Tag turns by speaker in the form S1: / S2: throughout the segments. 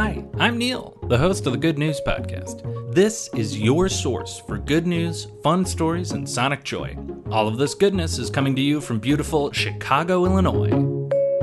S1: Hi, I'm Neil, the host of the Good News Podcast. This is your source for good news, fun stories, and sonic joy. All of this goodness is coming to you from beautiful Chicago, Illinois.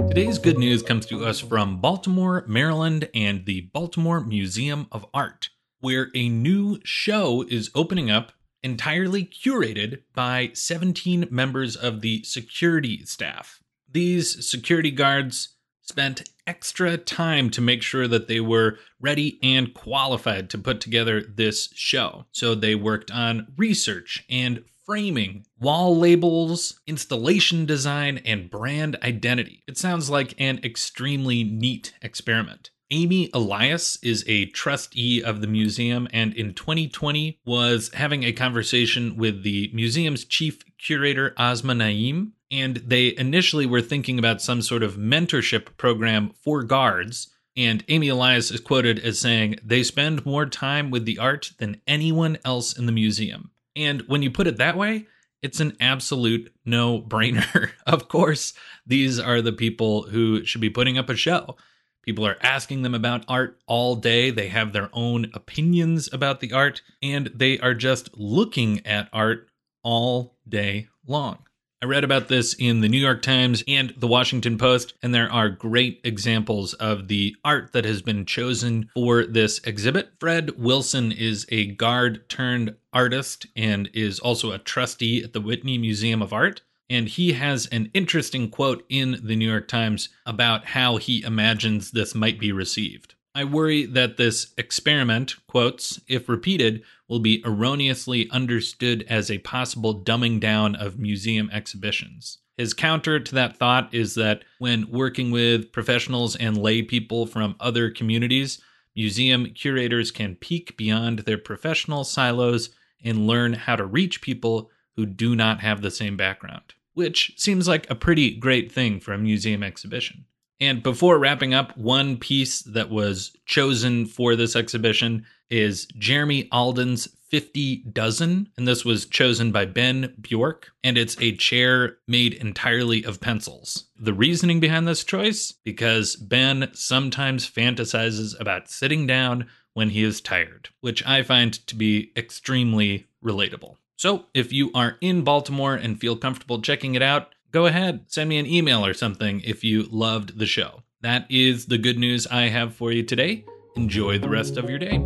S1: Today's good news comes to us from Baltimore, Maryland, and the Baltimore Museum of Art, where a new show is opening up entirely curated by 17 members of the security staff. These security guards spent extra time to make sure that they were ready and qualified to put together this show. So they worked on research and framing, wall labels, installation design, and brand identity. It sounds like an extremely neat experiment. Amy Elias is a trustee of the museum and in 2020 was having a conversation with the museum's chief curator, Asma Naeem, and they initially were thinking about some sort of mentorship program for guards. And Amy Elias is quoted as saying, They spend more time with the art than anyone else in the museum. And when you put it that way, it's an absolute no brainer. of course, these are the people who should be putting up a show. People are asking them about art all day. They have their own opinions about the art, and they are just looking at art all day long. I read about this in the New York Times and the Washington Post, and there are great examples of the art that has been chosen for this exhibit. Fred Wilson is a guard turned artist and is also a trustee at the Whitney Museum of Art. And he has an interesting quote in the New York Times about how he imagines this might be received. I worry that this experiment, quotes, if repeated, will be erroneously understood as a possible dumbing down of museum exhibitions. His counter to that thought is that when working with professionals and lay people from other communities, museum curators can peek beyond their professional silos and learn how to reach people who do not have the same background, which seems like a pretty great thing for a museum exhibition. And before wrapping up, one piece that was chosen for this exhibition is Jeremy Alden's 50 Dozen. And this was chosen by Ben Bjork. And it's a chair made entirely of pencils. The reasoning behind this choice? Because Ben sometimes fantasizes about sitting down when he is tired, which I find to be extremely relatable. So if you are in Baltimore and feel comfortable checking it out, go ahead, send me an email or something if you loved the show. That is the good news I have for you today. Enjoy the rest of your day.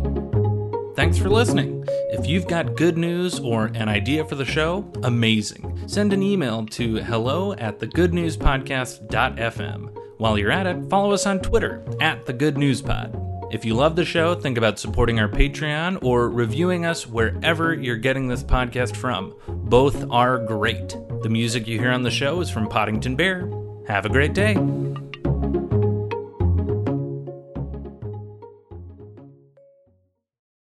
S1: Thanks for listening. If you've got good news or an idea for the show, amazing. Send an email to hello at thegoodnewspodcast.fm. While you're at it, follow us on Twitter at the Good News Pod. If you love the show, think about supporting our Patreon or reviewing us wherever you're getting this podcast from. Both are great. The music you hear on the show is from Poddington Bear. Have a great day.